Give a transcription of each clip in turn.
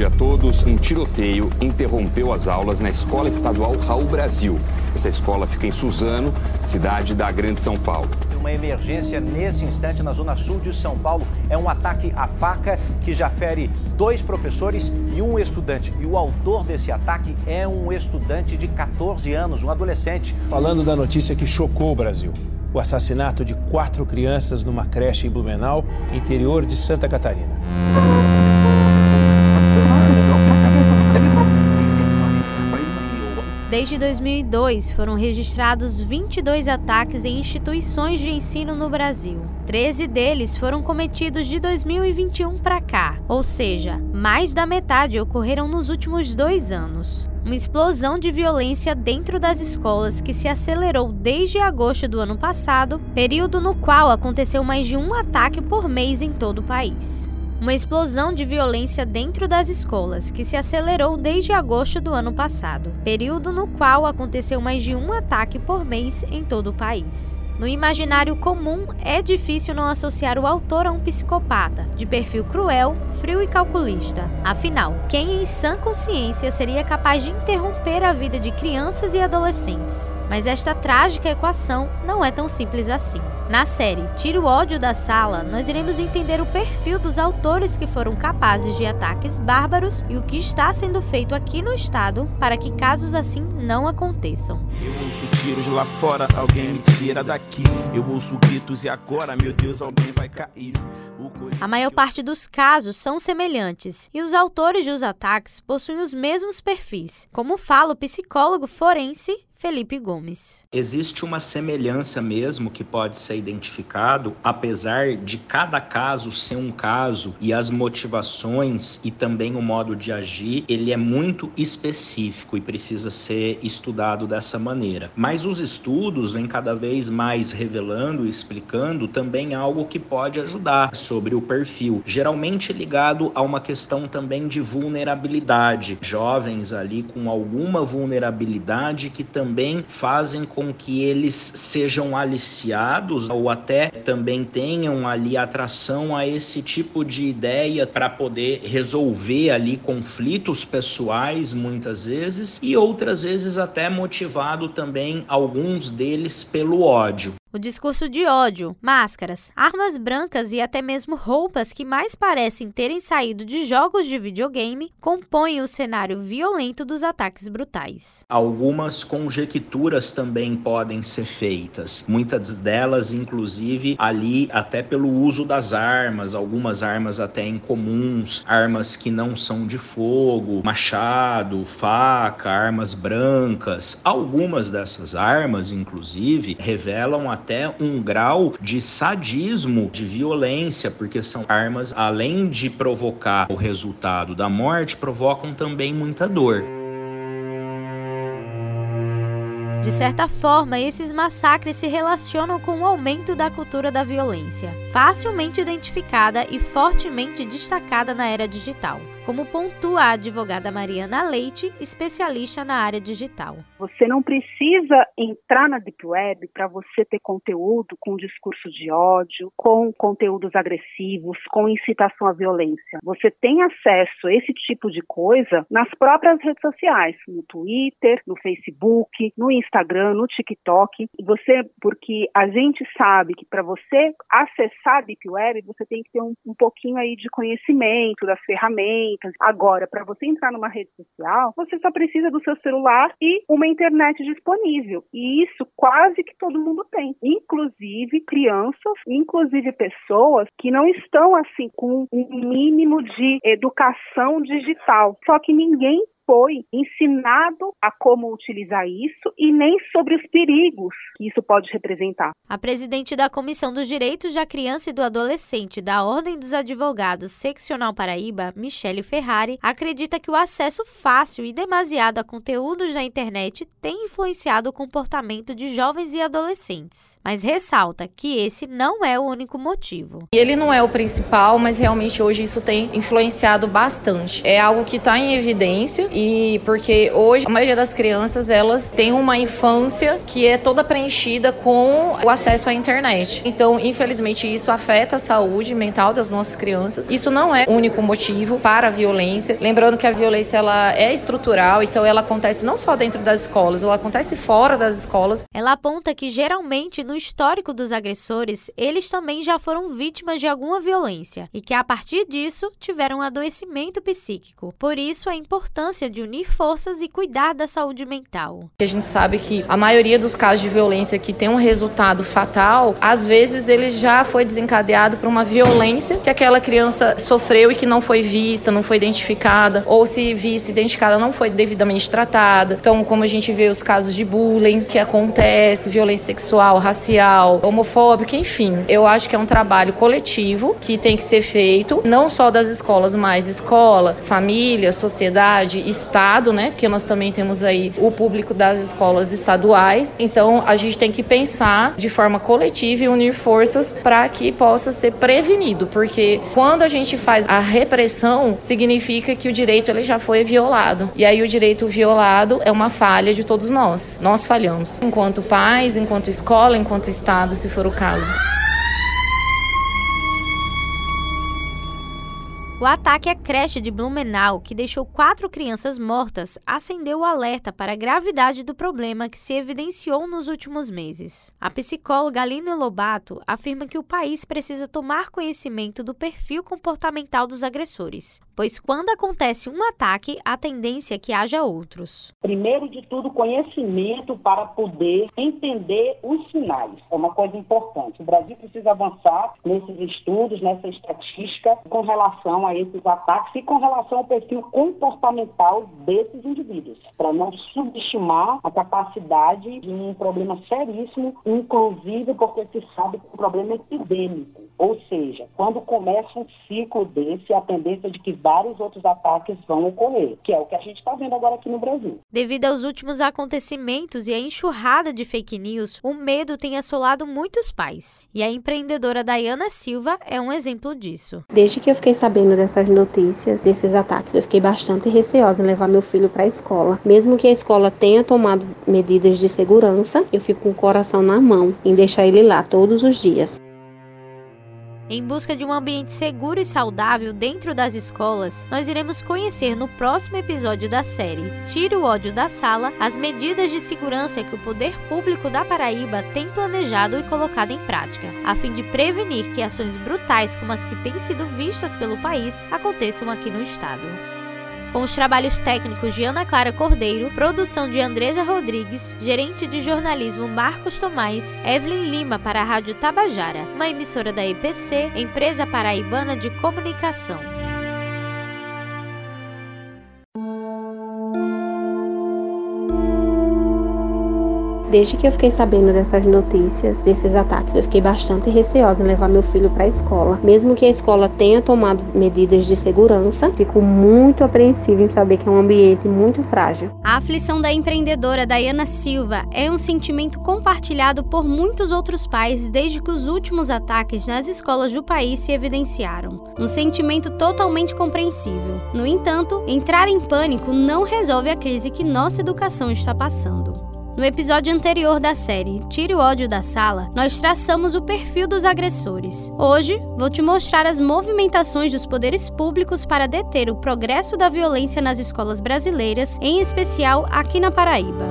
tarde a todos. Um tiroteio interrompeu as aulas na Escola Estadual Raul Brasil. Essa escola fica em Suzano, cidade da Grande São Paulo uma emergência nesse instante na zona sul de São Paulo. É um ataque à faca que já fere dois professores e um estudante. E o autor desse ataque é um estudante de 14 anos, um adolescente. Falando da notícia que chocou o Brasil. O assassinato de quatro crianças numa creche em Blumenau, interior de Santa Catarina. Desde 2002, foram registrados 22 ataques em instituições de ensino no Brasil. 13 deles foram cometidos de 2021 para cá, ou seja, mais da metade ocorreram nos últimos dois anos. Uma explosão de violência dentro das escolas que se acelerou desde agosto do ano passado, período no qual aconteceu mais de um ataque por mês em todo o país. Uma explosão de violência dentro das escolas que se acelerou desde agosto do ano passado, período no qual aconteceu mais de um ataque por mês em todo o país. No imaginário comum, é difícil não associar o autor a um psicopata, de perfil cruel, frio e calculista. Afinal, quem em sã consciência seria capaz de interromper a vida de crianças e adolescentes? Mas esta trágica equação não é tão simples assim. Na série Tira o ódio da sala, nós iremos entender o perfil dos autores que foram capazes de ataques bárbaros e o que está sendo feito aqui no estado para que casos assim não aconteçam. Eu ouço tiros lá fora, alguém me tira daqui. Eu ouço gritos e agora, meu Deus, alguém vai cair. A maior parte dos casos são semelhantes e os autores dos ataques possuem os mesmos perfis, como fala o psicólogo forense Felipe Gomes. Existe uma semelhança mesmo que pode ser identificado, apesar de cada caso ser um caso e as motivações e também o modo de agir, ele é muito específico e precisa ser estudado dessa maneira. Mas os estudos vêm cada vez mais revelando e explicando também algo que pode ajudar sobre o perfil, geralmente ligado a uma questão também de vulnerabilidade. Jovens ali com alguma vulnerabilidade que também também fazem com que eles sejam aliciados ou até também tenham ali atração a esse tipo de ideia para poder resolver ali conflitos pessoais muitas vezes e outras vezes até motivado também alguns deles pelo ódio. O discurso de ódio, máscaras, armas brancas e até mesmo roupas que mais parecem terem saído de jogos de videogame compõem o cenário violento dos ataques brutais. Algumas conjecturas também podem ser feitas, muitas delas, inclusive, ali até pelo uso das armas, algumas armas até incomuns, armas que não são de fogo, machado, faca, armas brancas. Algumas dessas armas, inclusive, revelam a até um grau de sadismo, de violência, porque são armas, além de provocar o resultado da morte, provocam também muita dor. De certa forma, esses massacres se relacionam com o aumento da cultura da violência, facilmente identificada e fortemente destacada na era digital como pontua a advogada Mariana Leite, especialista na área digital. Você não precisa entrar na Deep Web para você ter conteúdo com discurso de ódio, com conteúdos agressivos, com incitação à violência. Você tem acesso a esse tipo de coisa nas próprias redes sociais, no Twitter, no Facebook, no Instagram, no TikTok. Você, porque a gente sabe que para você acessar a Deep Web, você tem que ter um, um pouquinho aí de conhecimento das ferramentas ferramentas. Agora, para você entrar numa rede social, você só precisa do seu celular e uma internet disponível. E isso quase que todo mundo tem, inclusive crianças, inclusive pessoas que não estão assim com um mínimo de educação digital. Só que ninguém foi ensinado a como utilizar isso e nem sobre os perigos que isso pode representar. A presidente da Comissão dos Direitos da Criança e do Adolescente da Ordem dos Advogados Seccional Paraíba, Michele Ferrari, acredita que o acesso fácil e demasiado a conteúdos na internet tem influenciado o comportamento de jovens e adolescentes, mas ressalta que esse não é o único motivo. Ele não é o principal, mas realmente hoje isso tem influenciado bastante. É algo que está em evidência e porque hoje a maioria das crianças elas têm uma infância que é toda preenchida com o acesso à internet. Então, infelizmente, isso afeta a saúde mental das nossas crianças. Isso não é o único motivo para a violência. Lembrando que a violência ela é estrutural, então ela acontece não só dentro das escolas, ela acontece fora das escolas. Ela aponta que geralmente no histórico dos agressores, eles também já foram vítimas de alguma violência e que a partir disso tiveram um adoecimento psíquico. Por isso a importância de unir forças e cuidar da saúde mental. A gente sabe que a maioria dos casos de violência que tem um resultado fatal, às vezes ele já foi desencadeado por uma violência que aquela criança sofreu e que não foi vista, não foi identificada, ou se vista identificada não foi devidamente tratada. Então, como a gente vê os casos de bullying que acontece, violência sexual, racial, homofóbica, enfim. Eu acho que é um trabalho coletivo que tem que ser feito, não só das escolas, mas escola, família, sociedade, estado, né? Porque nós também temos aí o público das escolas estaduais. Então, a gente tem que pensar de forma coletiva e unir forças para que possa ser prevenido, porque quando a gente faz a repressão, significa que o direito ele já foi violado. E aí o direito violado é uma falha de todos nós. Nós falhamos, enquanto pais, enquanto escola, enquanto estado, se for o caso. O ataque à creche de Blumenau, que deixou quatro crianças mortas, acendeu o alerta para a gravidade do problema que se evidenciou nos últimos meses. A psicóloga Aline Lobato afirma que o país precisa tomar conhecimento do perfil comportamental dos agressores, pois quando acontece um ataque, a tendência é que haja outros. Primeiro de tudo, conhecimento para poder entender os sinais. É uma coisa importante. O Brasil precisa avançar nesses estudos, nessa estatística com relação a a esses ataques e com relação ao perfil comportamental desses indivíduos, para não subestimar a capacidade de um problema seríssimo, inclusive porque se sabe que é um problema epidêmico. Ou seja, quando começa um ciclo desse, a tendência é de que vários outros ataques vão ocorrer, que é o que a gente está vendo agora aqui no Brasil. Devido aos últimos acontecimentos e à enxurrada de fake news, o medo tem assolado muitos pais. E a empreendedora Dayana Silva é um exemplo disso. Desde que eu fiquei sabendo dessas notícias, desses ataques, eu fiquei bastante receosa em levar meu filho para a escola. Mesmo que a escola tenha tomado medidas de segurança, eu fico com o coração na mão em deixar ele lá todos os dias. Em busca de um ambiente seguro e saudável dentro das escolas, nós iremos conhecer no próximo episódio da série Tire o ódio da sala as medidas de segurança que o poder público da Paraíba tem planejado e colocado em prática, a fim de prevenir que ações brutais como as que têm sido vistas pelo país aconteçam aqui no estado com os trabalhos técnicos de Ana Clara Cordeiro, produção de Andresa Rodrigues, gerente de jornalismo Marcos Tomás, Evelyn Lima para a Rádio Tabajara, uma emissora da EPC, Empresa Paraibana de Comunicação. Desde que eu fiquei sabendo dessas notícias, desses ataques, eu fiquei bastante receosa em levar meu filho para a escola. Mesmo que a escola tenha tomado medidas de segurança, fico muito apreensiva em saber que é um ambiente muito frágil. A aflição da empreendedora Dayana Silva é um sentimento compartilhado por muitos outros pais desde que os últimos ataques nas escolas do país se evidenciaram. Um sentimento totalmente compreensível. No entanto, entrar em pânico não resolve a crise que nossa educação está passando. No episódio anterior da série Tire o ódio da sala, nós traçamos o perfil dos agressores. Hoje, vou te mostrar as movimentações dos poderes públicos para deter o progresso da violência nas escolas brasileiras, em especial aqui na Paraíba.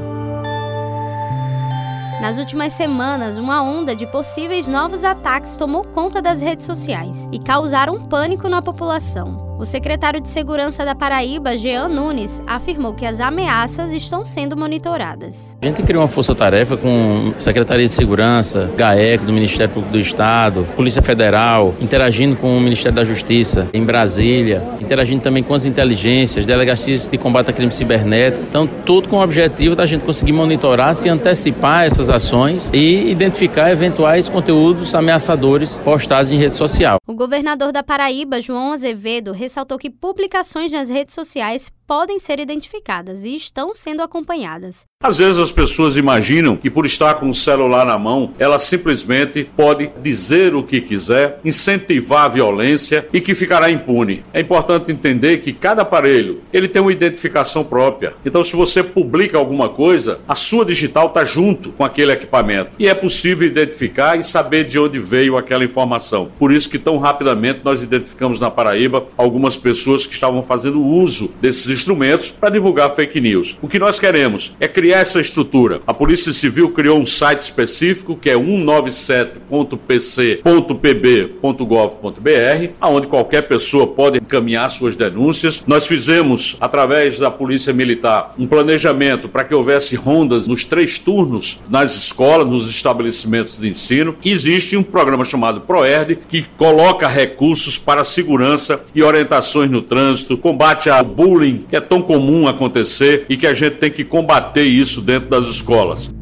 Nas últimas semanas, uma onda de possíveis novos ataques tomou conta das redes sociais e causaram pânico na população. O secretário de Segurança da Paraíba, Jean Nunes, afirmou que as ameaças estão sendo monitoradas. A gente criou uma força-tarefa com Secretaria de Segurança, GAEC, do Ministério Público do Estado, Polícia Federal, interagindo com o Ministério da Justiça em Brasília, interagindo também com as inteligências, delegacias de combate a crime cibernético. Então, tudo com o objetivo da gente conseguir monitorar, se antecipar essas ações e identificar eventuais conteúdos ameaçadores postados em rede social. O governador da Paraíba, João Azevedo, ressaltou que publicações nas redes sociais podem ser identificadas e estão sendo acompanhadas. Às vezes as pessoas imaginam que por estar com o celular na mão, ela simplesmente pode dizer o que quiser, incentivar a violência e que ficará impune. É importante entender que cada aparelho, ele tem uma identificação própria. Então se você publica alguma coisa, a sua digital está junto com aquele equipamento e é possível identificar e saber de onde veio aquela informação. Por isso que tão rapidamente nós identificamos na Paraíba algumas pessoas que estavam fazendo uso desses instrumentos para divulgar fake news. O que nós queremos é criar essa estrutura. A Polícia Civil criou um site específico que é 197.pc.pb.gov.br, aonde qualquer pessoa pode encaminhar suas denúncias. Nós fizemos, através da Polícia Militar, um planejamento para que houvesse rondas nos três turnos nas escolas, nos estabelecimentos de ensino. Existe um programa chamado ProERD que coloca recursos para segurança e orientações no trânsito, combate ao bullying que é tão comum acontecer e que a gente tem que combater isso dentro das escolas.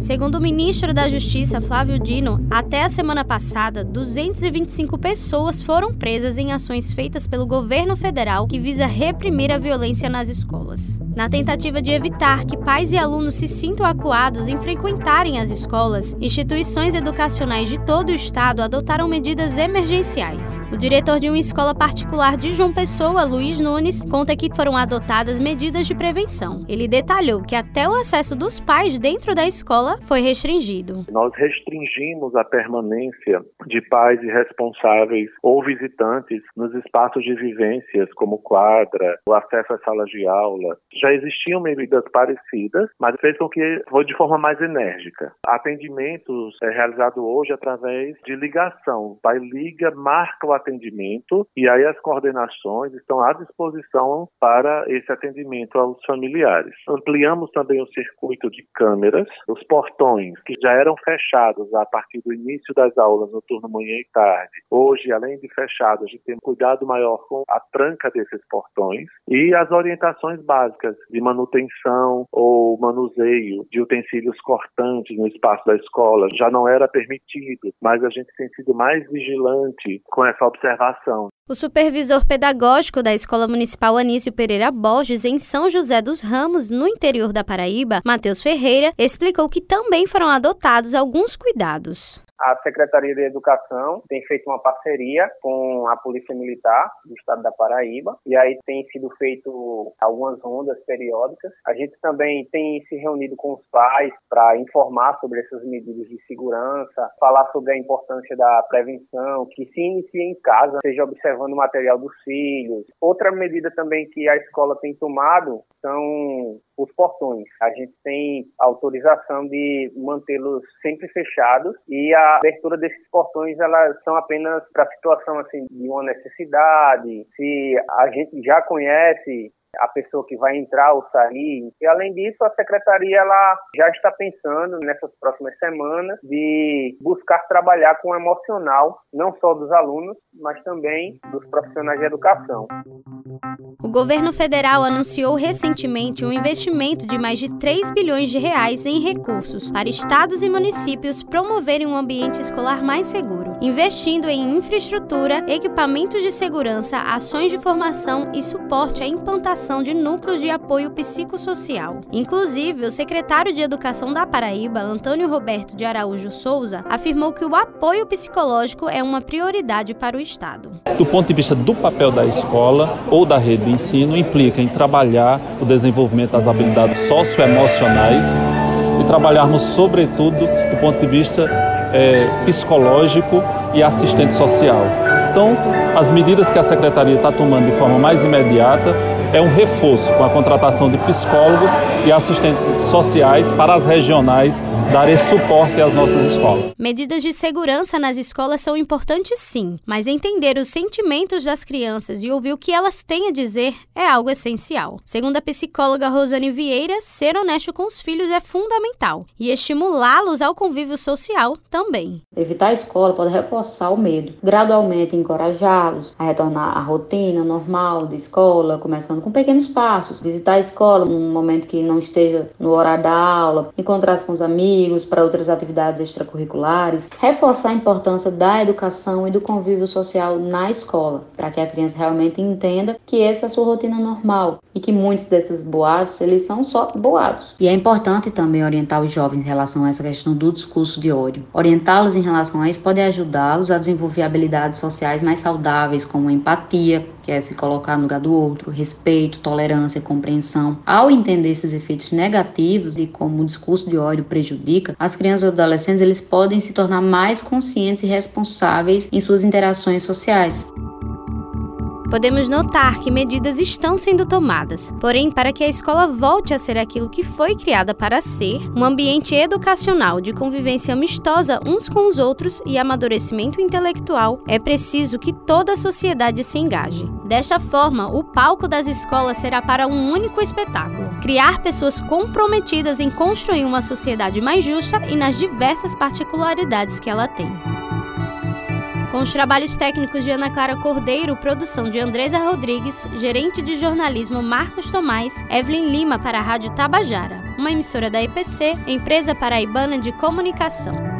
Segundo o ministro da Justiça, Flávio Dino, até a semana passada, 225 pessoas foram presas em ações feitas pelo governo federal que visa reprimir a violência nas escolas. Na tentativa de evitar que pais e alunos se sintam acuados em frequentarem as escolas, instituições educacionais de todo o estado adotaram medidas emergenciais. O diretor de uma escola particular de João Pessoa, Luiz Nunes, conta que foram adotadas medidas de prevenção. Ele detalhou que até o acesso dos pais dentro da escola escola foi restringido. Nós restringimos a permanência de pais e responsáveis ou visitantes nos espaços de vivências, como quadra, o acesso às salas de aula. Já existiam medidas parecidas, mas fez com que foi de forma mais enérgica. Atendimentos é realizado hoje através de ligação. O pai liga, marca o atendimento e aí as coordenações estão à disposição para esse atendimento aos familiares. Ampliamos também o circuito de câmeras. Os portões que já eram fechados a partir do início das aulas no turno manhã e tarde, hoje, além de fechados, a gente tem um cuidado maior com a tranca desses portões e as orientações básicas de manutenção ou manuseio de utensílios cortantes no espaço da escola já não era permitido, mas a gente tem sido mais vigilante com essa observação. O supervisor pedagógico da Escola Municipal Anísio Pereira Borges, em São José dos Ramos, no interior da Paraíba, Matheus Ferreira, explicou que também foram adotados alguns cuidados. A Secretaria de Educação tem feito uma parceria com a Polícia Militar do Estado da Paraíba e aí tem sido feito algumas rondas periódicas. A gente também tem se reunido com os pais para informar sobre essas medidas de segurança, falar sobre a importância da prevenção, que se inicie em casa, seja observando o material dos filhos. Outra medida também que a escola tem tomado são os portões. A gente tem autorização de mantê-los sempre fechados e a abertura desses portões elas são apenas para situação assim de uma necessidade. Se a gente já conhece a pessoa que vai entrar ou sair. E além disso, a secretaria ela já está pensando nessas próximas semanas de buscar trabalhar com o emocional, não só dos alunos, mas também dos profissionais de educação. O governo federal anunciou recentemente um investimento de mais de 3 bilhões de reais em recursos para estados e municípios promoverem um ambiente escolar mais seguro, investindo em infraestrutura, equipamentos de segurança, ações de formação e suporte à implantação de núcleos de apoio psicossocial. Inclusive, o secretário de Educação da Paraíba, Antônio Roberto de Araújo Souza, afirmou que o apoio psicológico é uma prioridade para o estado. Do ponto de vista do papel da escola ou da rede de ensino implica em trabalhar o desenvolvimento das habilidades socioemocionais e trabalharmos, sobretudo, do ponto de vista é, psicológico e assistente social. Então, as medidas que a Secretaria está tomando de forma mais imediata é um reforço com a contratação de psicólogos e assistentes sociais para as regionais dar esse suporte às nossas escolas. Medidas de segurança nas escolas são importantes sim, mas entender os sentimentos das crianças e ouvir o que elas têm a dizer é algo essencial. Segundo a psicóloga Rosane Vieira, ser honesto com os filhos é fundamental e estimulá-los ao convívio social também. Evitar a escola pode reforçar o medo. Gradualmente encorajar ajudá-los a retornar à rotina normal de escola, começando com pequenos passos, visitar a escola num momento que não esteja no horário da aula, encontrar-se com os amigos para outras atividades extracurriculares, reforçar a importância da educação e do convívio social na escola, para que a criança realmente entenda que essa é a sua rotina normal e que muitos desses boatos, eles são só boatos. E é importante também orientar os jovens em relação a essa questão do discurso de ódio. Orientá-los em relação a isso pode ajudá-los a desenvolver habilidades sociais mais saudáveis, como empatia, que é se colocar no lugar do outro, respeito, tolerância, compreensão. Ao entender esses efeitos negativos e como o discurso de ódio prejudica, as crianças e adolescentes eles podem se tornar mais conscientes e responsáveis em suas interações sociais podemos notar que medidas estão sendo tomadas. Porém, para que a escola volte a ser aquilo que foi criada para ser, um ambiente educacional de convivência amistosa uns com os outros e amadurecimento intelectual, é preciso que toda a sociedade se engaje. Desta forma, o palco das escolas será para um único espetáculo: criar pessoas comprometidas em construir uma sociedade mais justa e nas diversas particularidades que ela tem. Com os trabalhos técnicos de Ana Clara Cordeiro, produção de Andresa Rodrigues, gerente de jornalismo Marcos Tomás, Evelyn Lima para a Rádio Tabajara, uma emissora da EPC, empresa paraibana de comunicação.